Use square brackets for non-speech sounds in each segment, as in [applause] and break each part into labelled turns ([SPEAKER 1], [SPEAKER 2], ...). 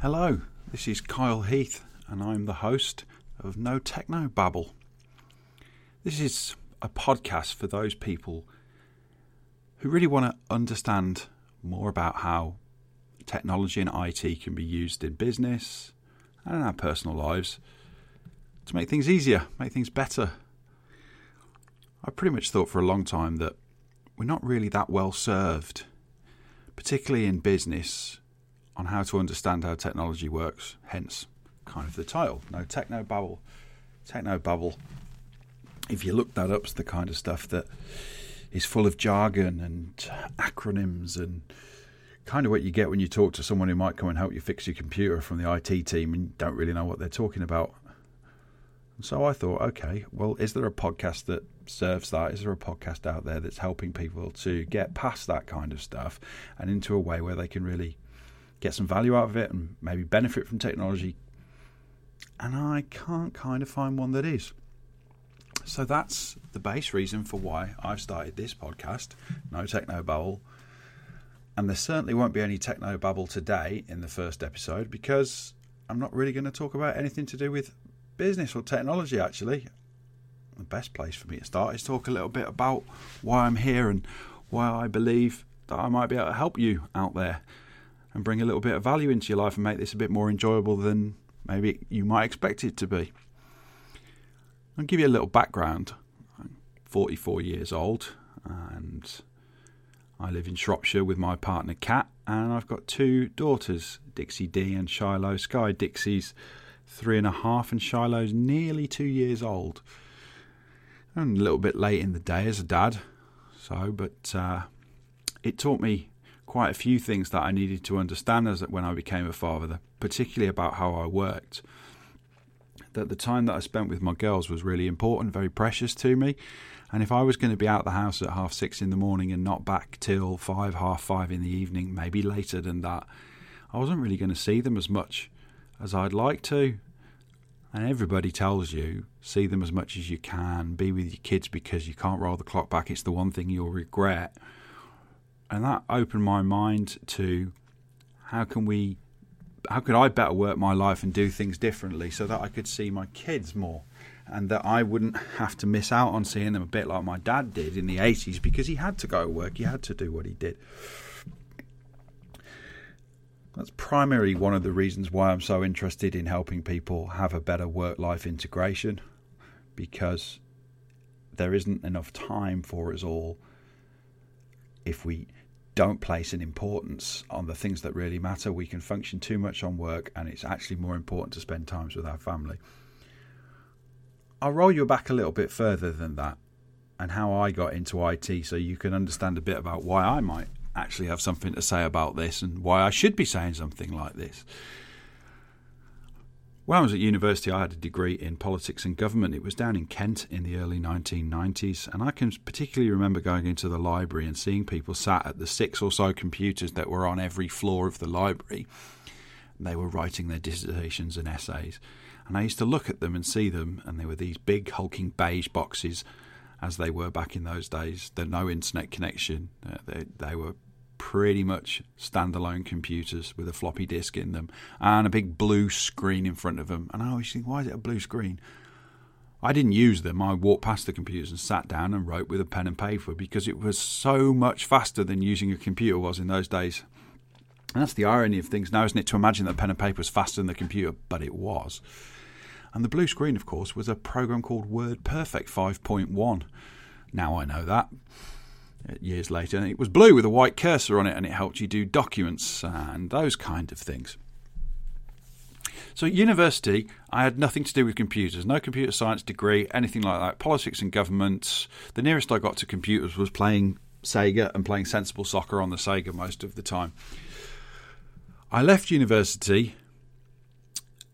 [SPEAKER 1] Hello, this is Kyle Heath, and I'm the host of No Techno Babble. This is a podcast for those people who really want to understand more about how technology and IT can be used in business and in our personal lives to make things easier, make things better. I pretty much thought for a long time that we're not really that well served, particularly in business, on how to understand how technology works. Hence, kind of the title, No Techno Babble. Techno Babble. If you look that up, it's the kind of stuff that is full of jargon and acronyms and kind of what you get when you talk to someone who might come and help you fix your computer from the IT team and don't really know what they're talking about. So I thought, okay, well, is there a podcast that serves that? Is there a podcast out there that's helping people to get past that kind of stuff and into a way where they can really get some value out of it and maybe benefit from technology? And I can't kind of find one that is. So that's the base reason for why I've started this podcast, No Techno Babble. And there certainly won't be any techno babble today in the first episode because I'm not really going to talk about anything to do with business or technology, actually. The best place for me to start is talk a little bit about why I'm here and why I believe that I might be able to help you out there and bring a little bit of value into your life and make this a bit more enjoyable than maybe you might expect it to be. I'll give you a little background. I'm 44 years old and I live in Shropshire with my partner Kat, and I've got two daughters, Dixie D and Shiloh Sky. Dixie's three and a half, and Shiloh's nearly two years old. I'm a little bit late in the day as a dad, so, but uh, it taught me quite a few things that I needed to understand as when I became a father, particularly about how I worked. That the time that I spent with my girls was really important, very precious to me, and if I was going to be out the house at half six in the morning and not back till five, half five in the evening, maybe later than that, I wasn't really going to see them as much as I'd like to. And everybody tells you, see them as much as you can, be with your kids because you can't roll the clock back. It's the one thing you'll regret. And that opened my mind to how can we, how could I better work my life and do things differently so that I could see my kids more and that I wouldn't have to miss out on seeing them a bit like my dad did in the 80s because he had to go to work, he had to do what he did. That's primarily one of the reasons why I'm so interested in helping people have a better work life integration because there isn't enough time for us all if we don't place an importance on the things that really matter. We can function too much on work, and it's actually more important to spend times with our family. I'll roll you back a little bit further than that and how I got into IT so you can understand a bit about why I might actually have something to say about this and why I should be saying something like this. When I was at university, I had a degree in politics and government. It was down in Kent in the early 1990s, and I can particularly remember going into the library and seeing people sat at the six or so computers that were on every floor of the library. They were writing their dissertations and essays. And I used to look at them and see them, and they were these big, hulking beige boxes, as they were back in those days. There no internet connection. Uh, they, they were pretty much standalone computers with a floppy disk in them and a big blue screen in front of them. And I always think, why is it a blue screen? I didn't use them. I walked past the computers and sat down and wrote with a pen and paper because it was so much faster than using a computer was in those days. And that's the irony of things now, isn't it? To imagine that pen and paper was faster than the computer, but it was. And the blue screen, of course, was a program called WordPerfect 5.1. Now I know that. Uh, years later, it was blue with a white cursor on it, and it helped you do documents and those kind of things. So, at university, I had nothing to do with computers, no computer science degree, anything like that. Politics and government. The nearest I got to computers was playing Sega and playing sensible soccer on the Sega most of the time. I left university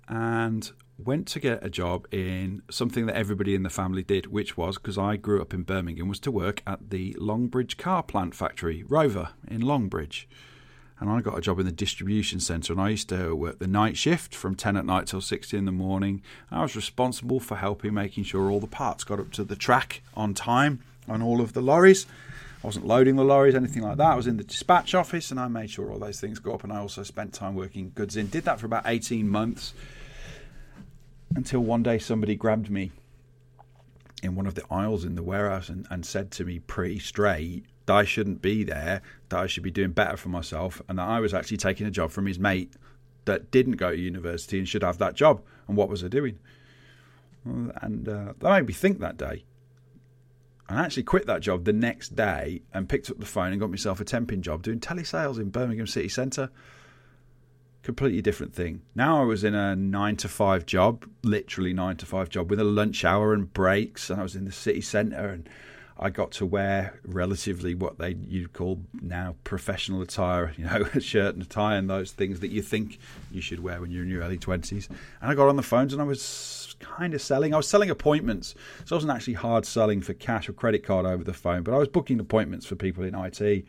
[SPEAKER 1] and went to get a job in something that everybody in the family did, which was because I grew up in Birmingham, was to work at the Longbridge car plant factory, Rover in Longbridge. And I got a job in the distribution centre, and I used to work the night shift from 10 at night till 6 in the morning. I was responsible for helping making sure all the parts got up to the track on time on all of the lorries. I wasn't loading the lorries, anything like that. I was in the dispatch office and I made sure all those things got up. And I also spent time working goods in. Did that for about 18 months until one day somebody grabbed me in one of the aisles in the warehouse and, and said to me pretty straight that I shouldn't be there, that I should be doing better for myself, and that I was actually taking a job from his mate that didn't go to university and should have that job. And what was I doing? And uh, that made me think that day. I actually quit that job the next day and picked up the phone and got myself a temping job doing telesales in Birmingham City Centre. Completely different thing. Now I was in a nine to five job, literally nine to five job with a lunch hour and breaks, and I was in the city centre and I got to wear relatively what they you'd call now professional attire, [laughs] you know, a shirt and a tie and those things that you think you should wear when you're in your early twenties. And I got on the phones and I was kind of selling. I was selling appointments, so I wasn't actually hard selling for cash or credit card over the phone, but I was booking appointments for people in IT,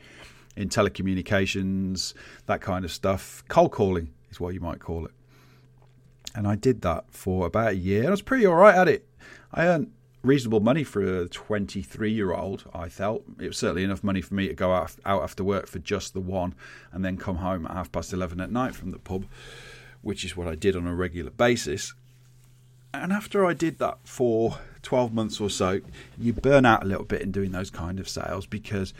[SPEAKER 1] in telecommunications, that kind of stuff. Cold calling is what you might call it. And I did that for about a year. And I was pretty all right at it. I earned reasonable money for a 23 year old, I felt. It was certainly enough money for me to go out, out after work for just the one and then come home at half past 11 at night from the pub, which is what I did on a regular basis. And after I did that for 12 months or so, you burn out a little bit in doing those kind of sales because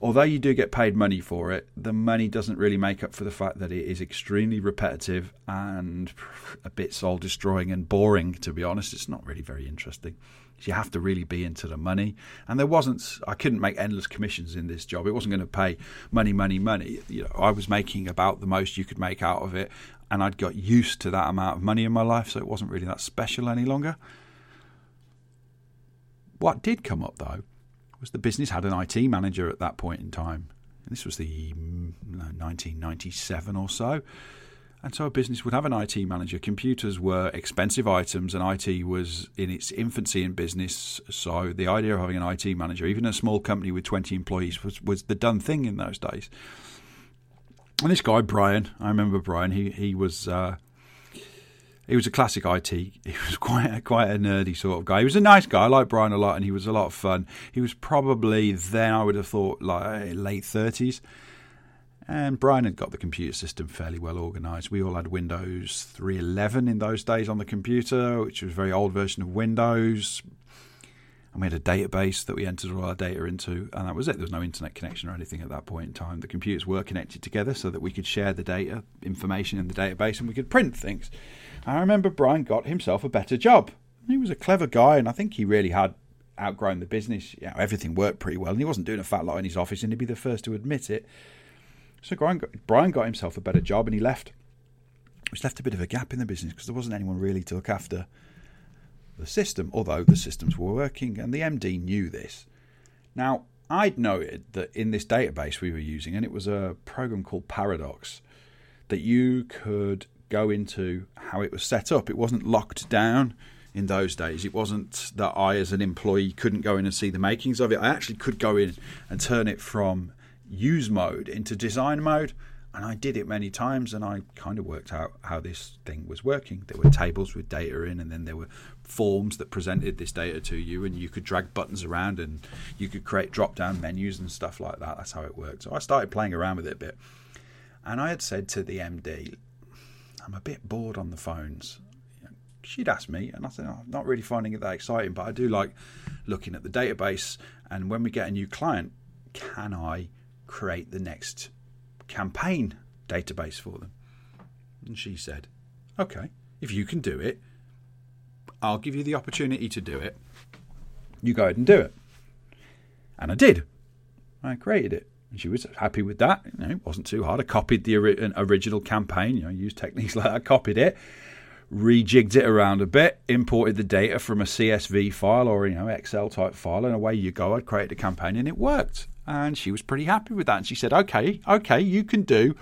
[SPEAKER 1] although you do get paid money for it, the money doesn't really make up for the fact that it is extremely repetitive and [laughs] a bit soul destroying and boring, to be honest. It's not really very interesting. You have to really be into the money. And there wasn't, I couldn't make endless commissions in this job. It wasn't going to pay money, money, money. You know, I was making about the most you could make out of it. And I'd got used to that amount of money in my life, so it wasn't really that special any longer. What did come up though was the business had an IT manager at that point in time. This was the 1997 or so. And so a business would have an IT manager. Computers were expensive items, and IT was in its infancy in business. So the idea of having an IT manager, even a small company with 20 employees, was, was the done thing in those days. And this guy, Brian, I remember Brian, he, he was. Uh, he was a classic IT. [laughs] He was quite a, quite a nerdy sort of guy. He was a nice guy. I liked Brian a lot, and he was a lot of fun. He was probably then I would have thought like eh, late thirties, and Brian had got the computer system fairly well organised. We all had Windows 3.11 in those days on the computer, which was a very old version of Windows. And we had a database that we entered all our data into, and that was it. There was no internet connection or anything at that point in time. The computers were connected together so that we could share the data, information in the database, and we could print things. I remember Brian got himself a better job. He was a clever guy, and I think he really had outgrown the business. You know, everything worked pretty well, and he wasn't doing a fat lot in his office, and he'd be the first to admit it. So Brian got, Brian got himself a better job, and he left. Which left a bit of a gap in the business because there wasn't anyone really to look after the system, although the systems were working, and the MD knew this. Now, I'd noted that in this database we were using, and it was a program called Paradox, that you could go into how it was set up. It wasn't locked down in those days. It wasn't that I, as an employee, couldn't go in and see the makings of it. I actually could go in and turn it from use mode into design mode and I did it many times, and I kind of worked out how this thing was working. There were tables with data in, and then there were forms that presented this data to you, and you could drag buttons around, and you could create drop-down menus and stuff like that. That's how it worked. So I started playing around with it a bit, and I had said to the MD, "I'm a bit bored on the phones." She'd asked me, and I said, oh, "I'm not really finding it that exciting, but I do like looking at the database. And when we get a new client, can I create the next?" campaign database for them. And she said, Okay, if you can do it, I'll give you the opportunity to do it. You go ahead and do it. And I did. I created it. And she was happy with that. You know, it wasn't too hard. I copied the uh, original campaign, you know, used techniques [laughs] like that, I copied it, rejigged it around a bit, imported the data from a CSV file or, you know, Excel type file, and away you go. I'd created a campaign and it worked and she was pretty happy with that. And she said, "Okay, okay, you can do,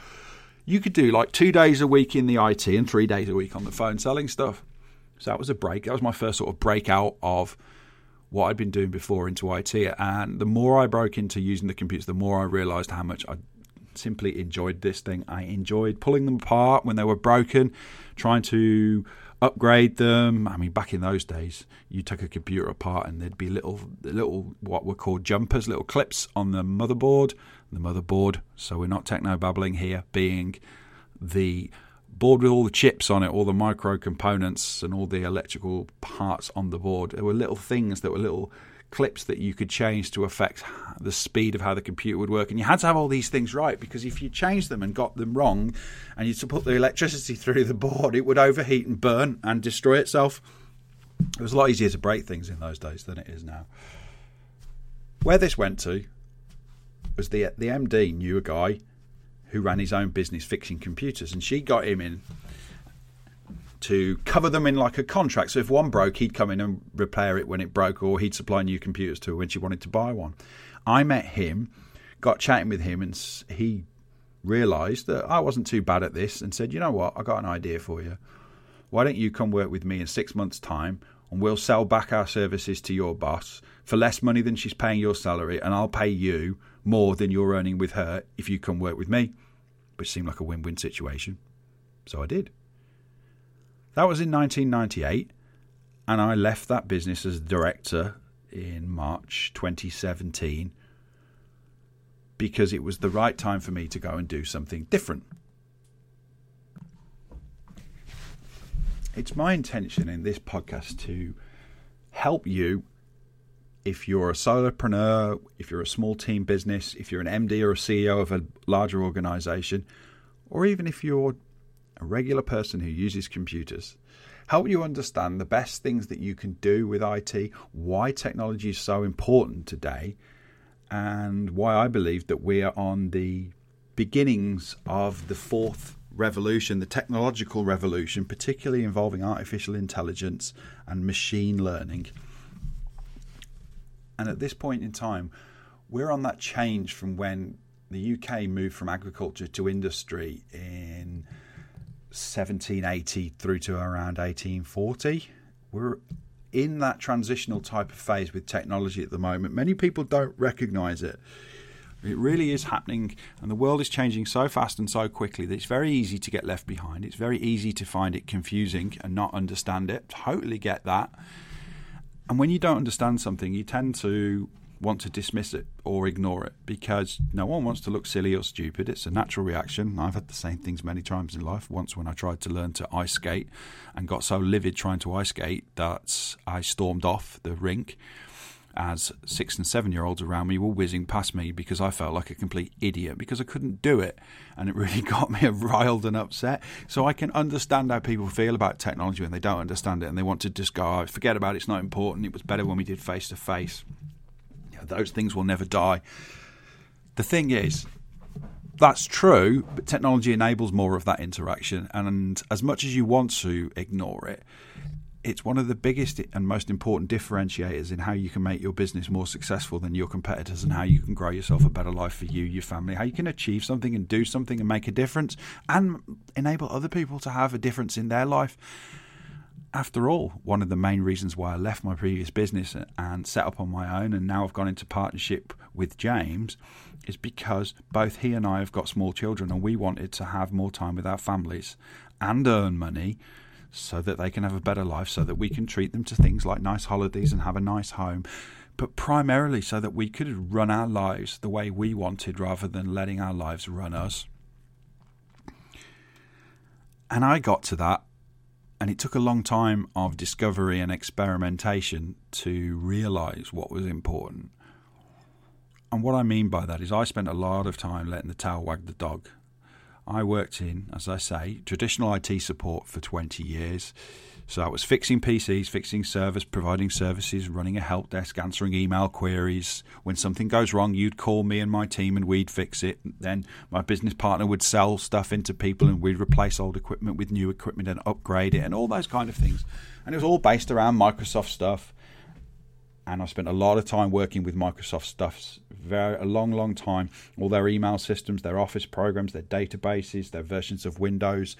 [SPEAKER 1] you could do like two days a week in the IT and three days a week on the phone selling stuff." So that was a break. That was my first sort of breakout of what I'd been doing before into IT. And the more I broke into using the computers, the more I realised how much I simply enjoyed this thing. I enjoyed pulling them apart when they were broken, trying to upgrade them. I mean, back in those days, you took a computer apart and there'd be little, little what were called jumpers, little clips on the motherboard. The motherboard, so we're not techno babbling here, being the board with all the chips on it, all the micro components and all the electrical parts on the board. There were little things that were little clips that you could change to affect the speed of how the computer would work. And you had to have all these things right because if you changed them and got them wrong and you put the electricity [laughs] through the board, it would overheat and burn and destroy itself. It was a lot easier to break things in those days than it is now. Where this went to was the the MD knew a guy who ran his own business fixing computers, and she got him in to cover them in like a contract. So if one broke, he'd come in and repair it when it broke, or he'd supply new computers to her when she wanted to buy one. I met him, got chatting with him, and he realised that I wasn't too bad at this and said, You know what? I got an idea for you. Why don't you come work with me in six months' time and we'll sell back our services to your boss for less money than she's paying your salary, and I'll pay you more than you're earning with her if you come work with me? Which seemed like a win win situation. So I did. That was in 1998, and I left that business as director in March 2017 because it was the right time for me to go and do something different. It's my intention in this podcast to help you if you're a solopreneur, if you're a small team business, if you're an MD or a CEO of a larger organization, or even if you're a regular person who uses computers, help you understand the best things that you can do with IT, why technology is so important today, and why I believe that we are on the beginnings of the fourth revolution, the technological revolution, particularly involving artificial intelligence and machine learning. And at this point in time, we're on that change from when the UK moved from agriculture to industry in 1780 through to around 1840. We're in that transitional type of phase with technology at the moment. Many people don't recognize it. It really is happening, and the world is changing so fast and so quickly that it's very easy to get left behind. It's very easy to find it confusing and not understand it. Totally get that. And when you don't understand something, you tend to want to dismiss it or ignore it because no one wants to look silly or stupid. It's a natural reaction. I've had the same things many times in life. Once, when I tried to learn to ice skate and got so livid trying to ice skate that I stormed off the rink as six and seven year olds around me were whizzing past me because I felt like a complete idiot because I couldn't do it. And it really [laughs] got me [laughs] riled and upset. So I can understand how people feel about technology when they don't understand it and they want to just go, oh, forget about it, it's not important. It was better when we did face to face. Those things will never die. The thing is, that's true, but technology enables more of that interaction. And as much as you want to ignore it, it's one of the biggest and most important differentiators in how you can make your business more successful than your competitors and how you can grow yourself a better life for you, your family, how you can achieve something and do something and make a difference and enable other people to have a difference in their life. After all, one of the main reasons why I left my previous business and set up on my own and now I've gone into partnership with James is because both he and I have got small children and we wanted to have more time with our families and earn money so that they can have a better life, so that we can treat them to things like nice holidays and have a nice home, but primarily so that we could run our lives the way we wanted rather than letting our lives run us. And I got to that, and it took a long time of discovery and experimentation to realize what was important. And what I mean by that is, I spent a lot of time letting the tail wag the dog. I worked in, as I say, traditional IT support for 20 years. So I was fixing PCs, fixing servers, providing services, running a help desk, answering email queries. When something goes wrong, you'd call me and my team and we'd fix it. Then my business partner would sell stuff into people and we'd replace old equipment with new equipment and upgrade it and all those kind of things. And it was all based around Microsoft stuff and I spent a lot of time working with Microsoft stuff, very a long, long time. All their email systems, their Office programs, their databases, their versions of Windows.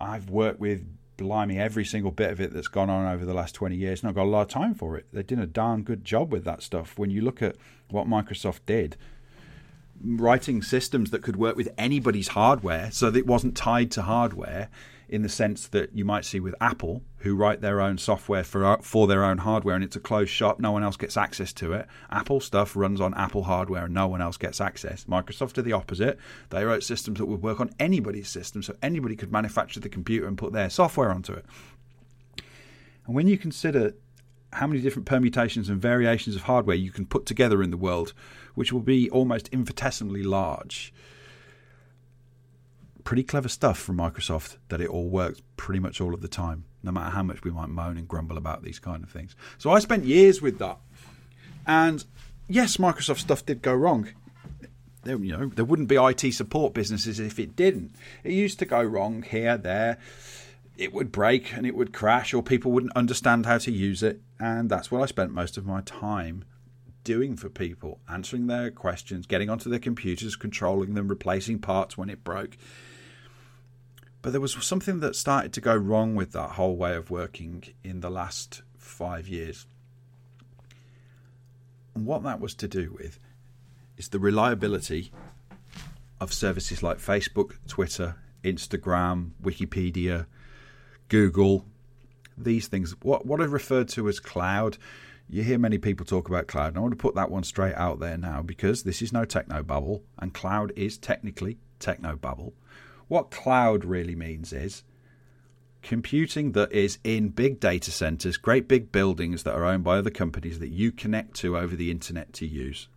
[SPEAKER 1] I've worked with blimey every single bit of it that's gone on over the last 20 years, and I've got a lot of time for it. They did a darn good job with that stuff. When you look at what Microsoft did, writing systems that could work with anybody's hardware so that it wasn't tied to hardware in the sense that you might see with Apple, who write their own software for uh, for their own hardware, and it's a closed shop. No one else gets access to it. Apple stuff runs on Apple hardware, and no one else gets access. Microsoft do the opposite. They wrote systems that would work on anybody's system, so anybody could manufacture the computer and put their software onto it. And when you consider how many different permutations and variations of hardware you can put together in the world, which will be almost infinitesimally large pretty clever stuff from Microsoft that it all works pretty much all of the time, no matter how much we might moan and grumble about these kind of things. So I spent years with that. And yes, Microsoft stuff did go wrong. There, you know, there wouldn't be IT support businesses if it didn't. It used to go wrong here, there. It would break and it would crash, or people wouldn't understand how to use it. And that's what I spent most of my time doing for people answering their questions, getting onto their computers, controlling them, replacing parts when it broke. But there was something that started to go wrong with that whole way of working in the last five years. And what that was to do with is the reliability of services like Facebook, Twitter, Instagram, Wikipedia, Google, these things. What what are referred to as cloud. You hear many people talk about cloud, and I want to put that one straight out there now because this is no techno babble, and cloud is technically techno babble. What cloud really means is computing that is in big data centers, great big buildings that are owned by other companies that you connect to over the internet to use.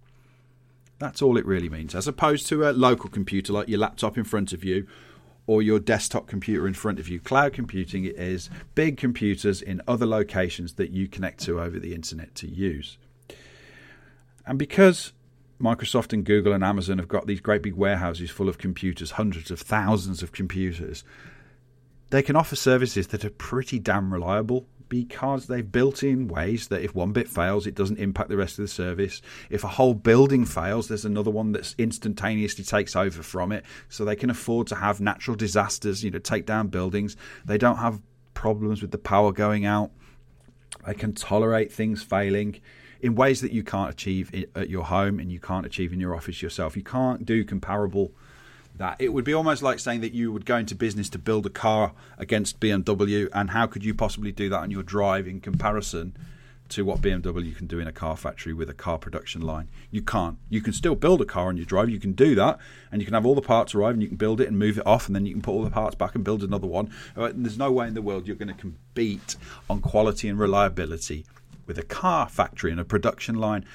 [SPEAKER 1] That's all it really means, as opposed to a local computer like your laptop in front of you or your desktop computer in front of you. Cloud computing is big computers in other locations that you connect to over the internet to use. And because Microsoft and Google and Amazon have got these great big warehouses full of computers, hundreds of thousands of computers. They can offer services that are pretty damn reliable because they've built in ways that if one bit fails, it doesn't impact the rest of the service. If a whole building fails, there's another one that instantaneously takes over from it. So they can afford to have natural disasters, you know, take down buildings. They don't have problems with the power going out. They can tolerate things failing in ways that you can't achieve at your home and you can't achieve in your office yourself. You can't do comparable that. It would be almost like saying that you would go into business to build a car against BMW, and how could you possibly do that on your drive in comparison to what BMW can do in a car factory with a car production line? You can't. You can still build a car on your drive, you can do that, and you can have all the parts arrive and you can build it and move it off, and then you can put all the parts back and build another one. And there's no way in the world you're going to compete on quality and reliability with a car factory and a production line.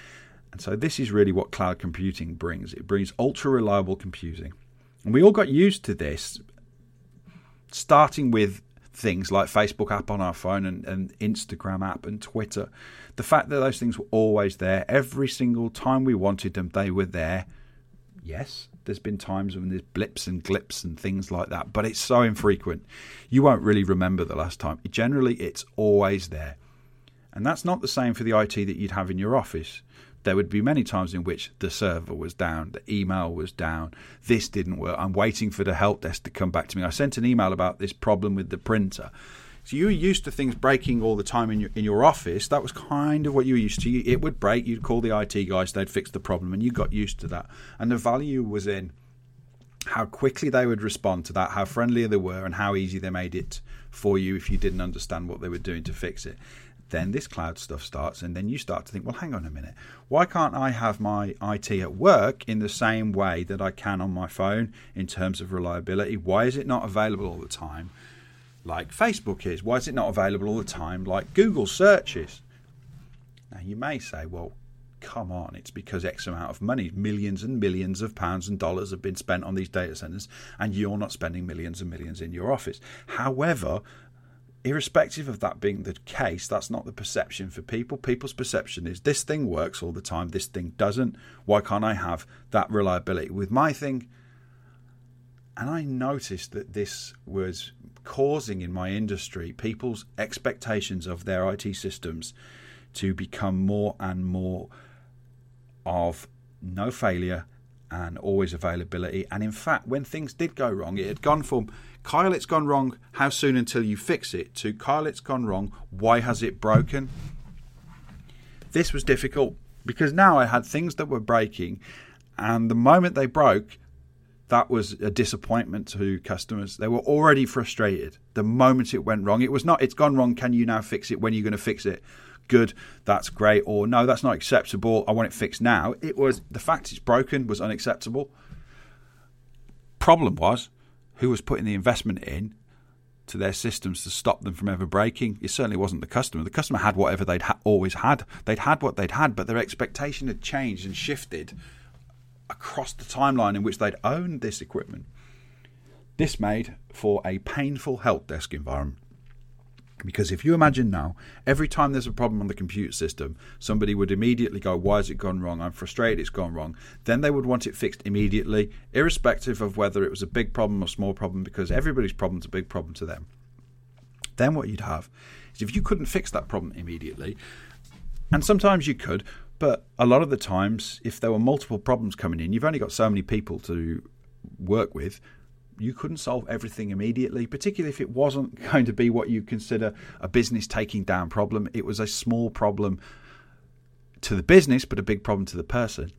[SPEAKER 1] And so this is really what cloud computing brings. It brings ultra reliable computing. And we all got used to this, starting with things like Facebook app on our phone and, and Instagram app and Twitter. The fact that those things were always there, every single time we wanted them, they were there. Yes, there's been times when there's blips and glips and things like that, but it's so infrequent. You won't really remember the last time. Generally, it's always there. And that's not the same for the IT that you'd have in your office. There would be many times in which the server was down, the email was down, this didn't work. I'm waiting for the help desk to come back to me. I sent an email about this problem with the printer. So you were used to things breaking all the time in your in your office. That was kind of what you were used to. It would break. You'd call the IT guys. They'd fix the problem, and you got used to that. And the value was in how quickly they would respond to that, how friendly they were, and how easy they made it for you if you didn't understand what they were doing to fix it then this cloud stuff starts, and then you start to think, well, hang on a minute, why can't I have my IT at work in the same way that I can on my phone in terms of reliability? Why is it not available all the time like Facebook is? Why is it not available all the time like Google searches? Now, you may say, well, come on, it's because X amount of money, millions and millions of pounds and dollars have been spent on these data centers, and you're not spending millions and millions in your office. However, irrespective of that being the case, that's not the perception for people. People's perception is this thing works all the time, this thing doesn't. Why can't I have that reliability with my thing? And I noticed that this was causing in my industry people's expectations of their IT systems to become more and more of no failure and always availability. And in fact, when things did go wrong, it had gone from Kyle, it's gone wrong. How soon until you fix it? To Kyle, it's gone wrong. Why has it broken? This was difficult because now I had things that were breaking, and the moment they broke, that was a disappointment to customers. They were already frustrated the moment it went wrong. It was not, it's gone wrong. Can you now fix it? When are you going to fix it? Good, that's great. Or no, that's not acceptable. I want it fixed now. It was the fact it's broken was unacceptable. Problem was who was putting the investment in to their systems to stop them from ever breaking. It certainly wasn't the customer. The customer had whatever they'd ha- always had. They'd had what they'd had, but their expectation had changed and shifted across the timeline in which they'd owned this equipment. This made for a painful help desk environment. Because if you imagine now, every time there's a problem on the computer system, somebody would immediately go, Why has it gone wrong? I'm frustrated it's gone wrong. Then they would want it fixed immediately, irrespective of whether it was a big problem or small problem, because everybody's problem's a big problem to them. Then what you'd have is if you couldn't fix that problem immediately, and sometimes you could, but a lot of the times, if there were multiple problems coming in, you've only got so many people to work with. You couldn't solve everything immediately, particularly if it wasn't [laughs] going to be what you consider a business taking down problem. It was a small problem to the business, but a big problem to the person.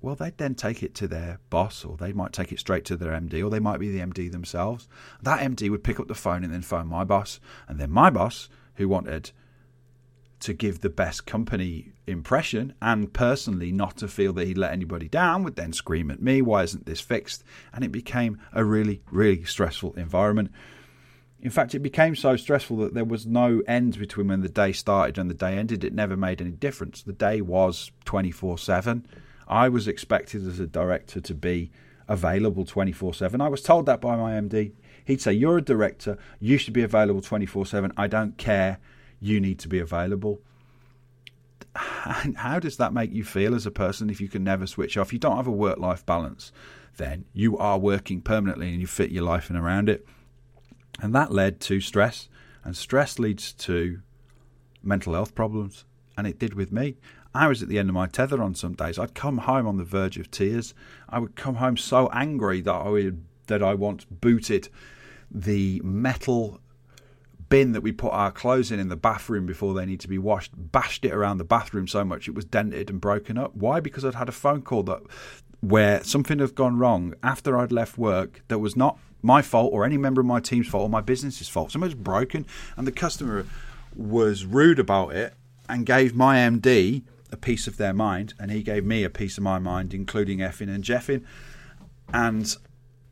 [SPEAKER 1] Well, they'd then take it to their boss, or they might take it straight to their MD, or they might be the MD themselves. That MD would pick up the phone and then phone my boss, and then my boss, who wanted to give the best company impression and personally not to feel that he'd let anybody down would then scream at me, why isn't this fixed? And it became a really, really stressful environment. In fact, it became so stressful that there was no end between when the day started and the day ended. It never made any difference. The day was 24 7. I was expected as a director to be available 24 7. I was told that by my MD. He'd say, You're a director, you should be available 24 7. I don't care you need to be available. How does that make you feel as a person if you can never switch off? You don't have a work life balance, then you are working permanently and you fit your life in around it. And that led to stress, and stress leads to mental health problems. And it did with me. I was at the end of my tether on some days. I'd come home on the verge of tears. I would come home so angry that I would, that I once booted the metal bin that we put our clothes in in the bathroom before they need to be washed, bashed it around the bathroom so much it was dented and broken up. Why? Because I'd had a phone call that where something had gone wrong after I'd left work that was not my fault or any member of my team's fault or my business's fault. Something was broken and the customer was rude about it and gave my MD a piece of their mind and he gave me a piece of my mind, including effing and jeffing. And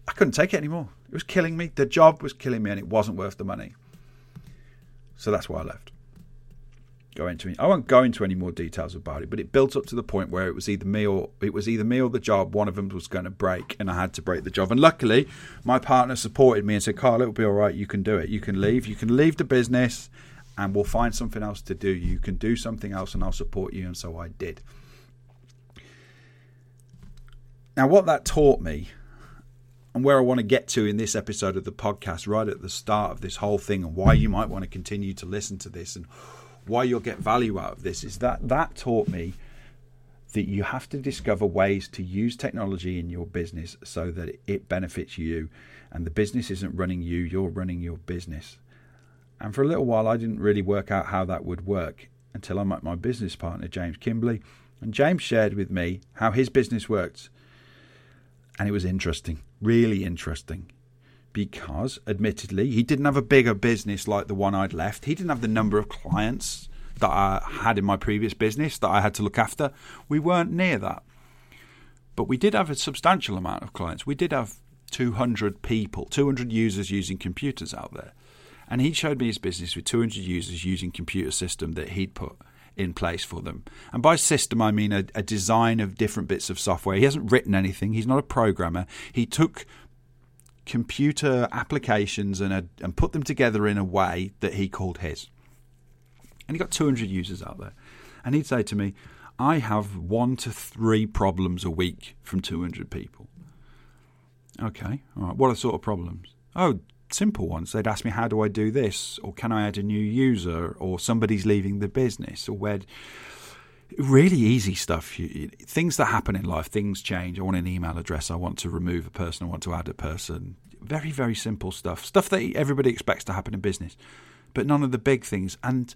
[SPEAKER 1] I couldn't take it anymore. It was killing me. The job was killing me and it wasn't worth the money. So that's why I left. Go into me. I won't go into any more details about it, but it built up to the point where it was either me or it was either me or the job. One of them was going to break, and I had to break the job. And luckily, my partner supported me and said, "Kyle, it'll be all right. You can do it. You can leave. You can leave the business, and we'll find something else to do. You can do something else, and I'll support you." And so I did. Now, what that taught me and where I want to get to in this episode of the podcast, right at the start of this whole thing, and why you might want to continue to listen to this and why you'll get value out of this, is that that taught me that you have to discover ways to use technology in your business so that it benefits you and the business isn't running you, you're running your business. And for a little while, I didn't really work out how that would work until I met my business partner, James Kimbley. And James shared with me how his business worked. And it was interesting really interesting because, admittedly, he didn't have a bigger business like the one I'd left. He didn't have the number of clients that I had in my previous business that I had to look after. We weren't near that. But we did have a substantial amount of clients. We did have 200 people, 200 users using computers out there. And he showed me his business with 200 users using computer system that he'd put in place for them. And by system, I mean a, a design of different bits of software. He hasn't written anything, he's not a programmer. He took computer applications and, a, and put them together in a way that he called his. And he got 200 users out there. And he'd say to me, I have one to three problems a week from 200 people. Okay, all right. What are sort of problems? Oh, simple ones. They'd ask me, How do I do this? Or can I add a new user? Or somebody's leaving the business? Or where. Really easy stuff. Things that happen in life, things change. I want an email address. I want to remove a person. I want to add a person. Very, very simple stuff. Stuff that everybody expects to happen in business, but none of the big things. And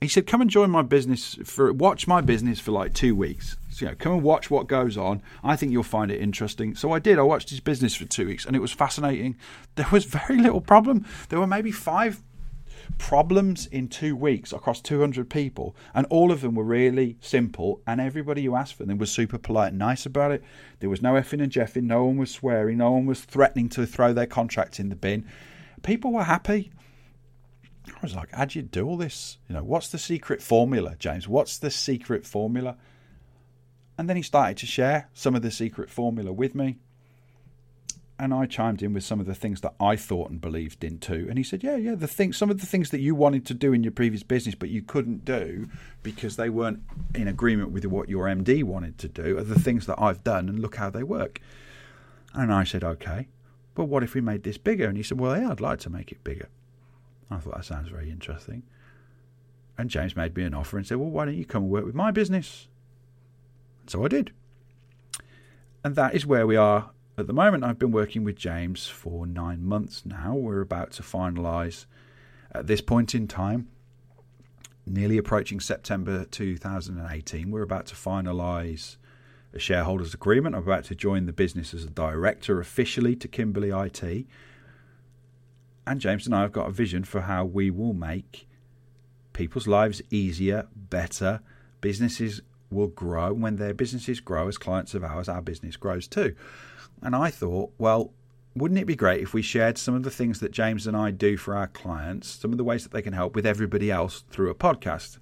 [SPEAKER 1] he said, Come and join my business for watch my business for like two weeks So, you know, come and watch what goes on. I think you'll find it interesting. So I did. I watched his business for two weeks, and it was fascinating. [laughs] There was very little problem. There were maybe five problems in two weeks across 200 people, and all of them were really simple. And everybody who asked for them was super polite and nice about it. There was no effing and jeffing. No one was swearing. No one was threatening to throw their contract in the bin. People were happy. I was like, how'd you do all this? You know, what's the secret formula, James? What's the secret formula? And then he started to share some of the secret formula with me. And I chimed in with some of the things that I thought and believed in too. And he said, Yeah, yeah, the thing some of the things that you wanted to do in your previous business but you couldn't do because they weren't in agreement with what your MD wanted to do are the things that I've done and look how they work. And I said, Okay. But what if we made this bigger? And he said, Well, yeah, I'd like to make it bigger. I thought that sounds very interesting. And James made me an offer and said, Well, why don't you come and work with my business? So I did. And that is where we are at the moment. I've been working with James for nine months now. We're about to finalise at this point in time, nearly approaching September 2018. We're about to finalise a shareholders agreement. I'm about to join the business as a director officially to Kimberley IT. And James and I have got a vision for how we will make people's lives easier, better, businesses will grow. When their businesses grow as clients of ours, our business grows too. And I thought, well, wouldn't it be great if we shared some of the things that James and I do for our clients, some of the ways that they can help with everybody else through a podcast?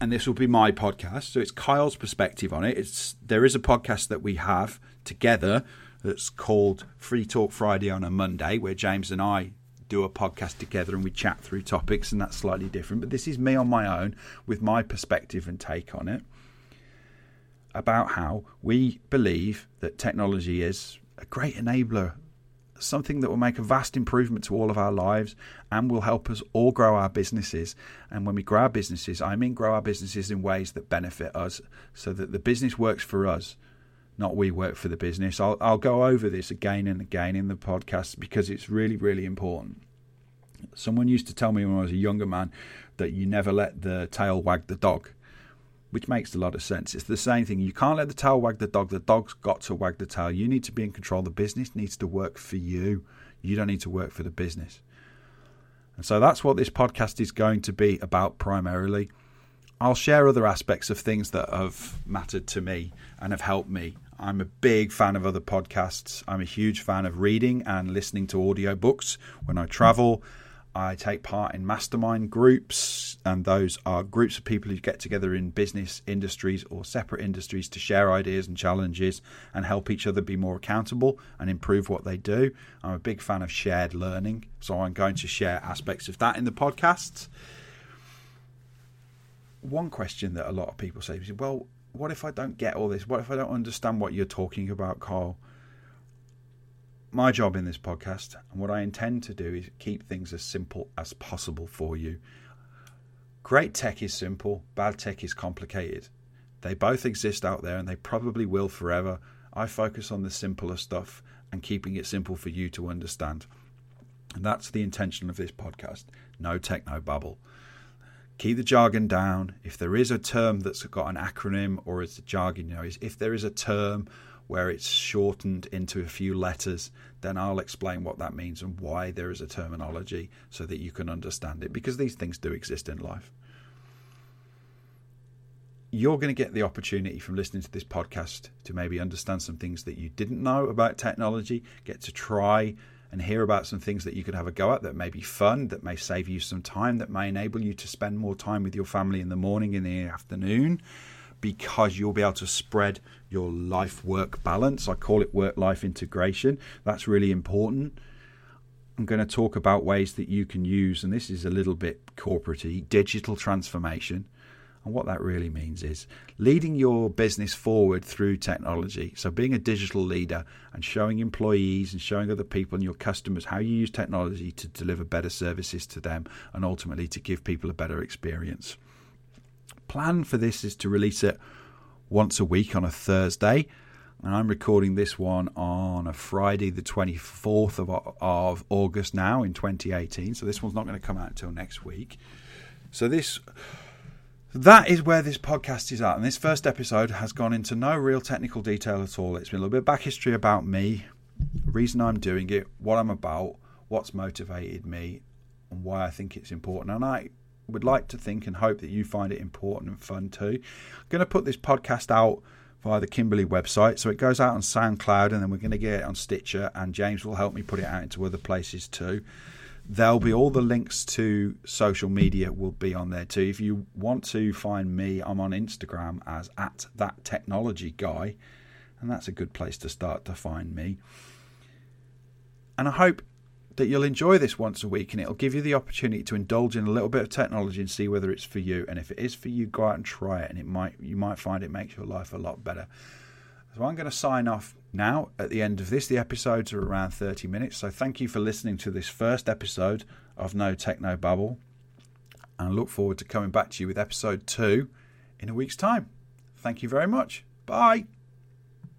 [SPEAKER 1] And this will be my podcast, so it's Kyle's perspective on it. It's there is a podcast that we have together that's called Free Talk Friday on a Monday, where James and I do a podcast together and we chat through topics, and that's slightly different. But this is me on my own with my perspective and take on it about how we believe that technology is a great enabler, something that will make a vast improvement to all of our lives and will help us all grow our businesses. And when we grow our businesses, I mean grow our businesses in ways that benefit us so that the business works for us not we work for the business. I'll, I'll go over this again and again in the podcast because it's really, really important. Someone used to tell me when I was a younger man that you never let the tail wag the dog, which makes a lot of sense. It's the same thing. You can't let the tail wag the dog. The dog's got to wag the tail. You need to be in control. The business needs to work for you. You don't need to work for the business. And so that's what this podcast is going to be about primarily. I'll share other aspects of things that have mattered to me and have helped me. I'm a big fan of other podcasts. I'm a huge fan of reading and listening to audiobooks when I travel. I take part in mastermind groups, and those are groups of people who get together in business industries or separate industries to share ideas and challenges and help each other be more accountable and improve what they do. I'm a big fan of shared learning, so I'm going to share aspects of that in the podcasts one question that a lot of people say is, well, what if I don't get all this? What if I don't understand what you're talking about, Kyle? My job in this podcast and what I intend to do is keep things as simple as possible for you. Great tech is simple, bad tech is complicated. They both exist out there and they probably will forever. I focus on the simpler stuff and keeping it simple for you to understand. And that's the intention of this podcast. No techno babble keep the jargon down. If there is a term that's got an acronym or it's a jargon, you know, if there is a term where it's shortened into a few letters, then I'll explain what that means and why there is a terminology so that you can understand it because these things do exist in life. You're going to get the opportunity from listening to this podcast to maybe understand some things that you didn't know about technology, get to try and hear about some things that you could have a go at that may be fun, that may save you some time, that may enable you to spend more time with your family in the morning, in the afternoon, because you'll be able to spread your life work balance. I call it work life integration. That's really important. I'm going to talk about ways that you can use, and this is a little bit corporatey, digital transformation and what that really means is leading your business forward through technology. So, being a digital leader and showing employees and showing other people and your customers how you use technology to deliver better services to them and ultimately to give people a better experience. Plan for this is to release it once a week on a Thursday. And I'm recording this one on a Friday, the 24th of, of August now in 2018. So, this one's not going to come out until next week. So, this that is where this podcast is at. And this first episode has gone into no real technical detail at all. It's been a little bit of back history about me, reason I'm doing it, what I'm about, what's motivated me, and why I think it's important. And I would like to think and hope that you find it important and fun too. I'm going to put this podcast out via the Kimberley website. So it goes out on SoundCloud and then we're going to get it on Stitcher, and James will help me put it out into other places too. There'll be all the links to social media will be on there too. If you want to find me, I'm on Instagram as at that technology guy, and that's a good place to start to find me. And I hope that you'll enjoy this once a week and it'll give you the opportunity to indulge in a little bit of technology and see whether it's for you. And if it is for you, go out and try it and it might you might find it makes your life a lot better. So I'm going to sign off now at the end of this. The episodes are around 30 minutes. So thank you for listening to this first episode of No Techno Babble. And I look forward to coming back to you with episode two in a week's time. Thank you very much. Bye.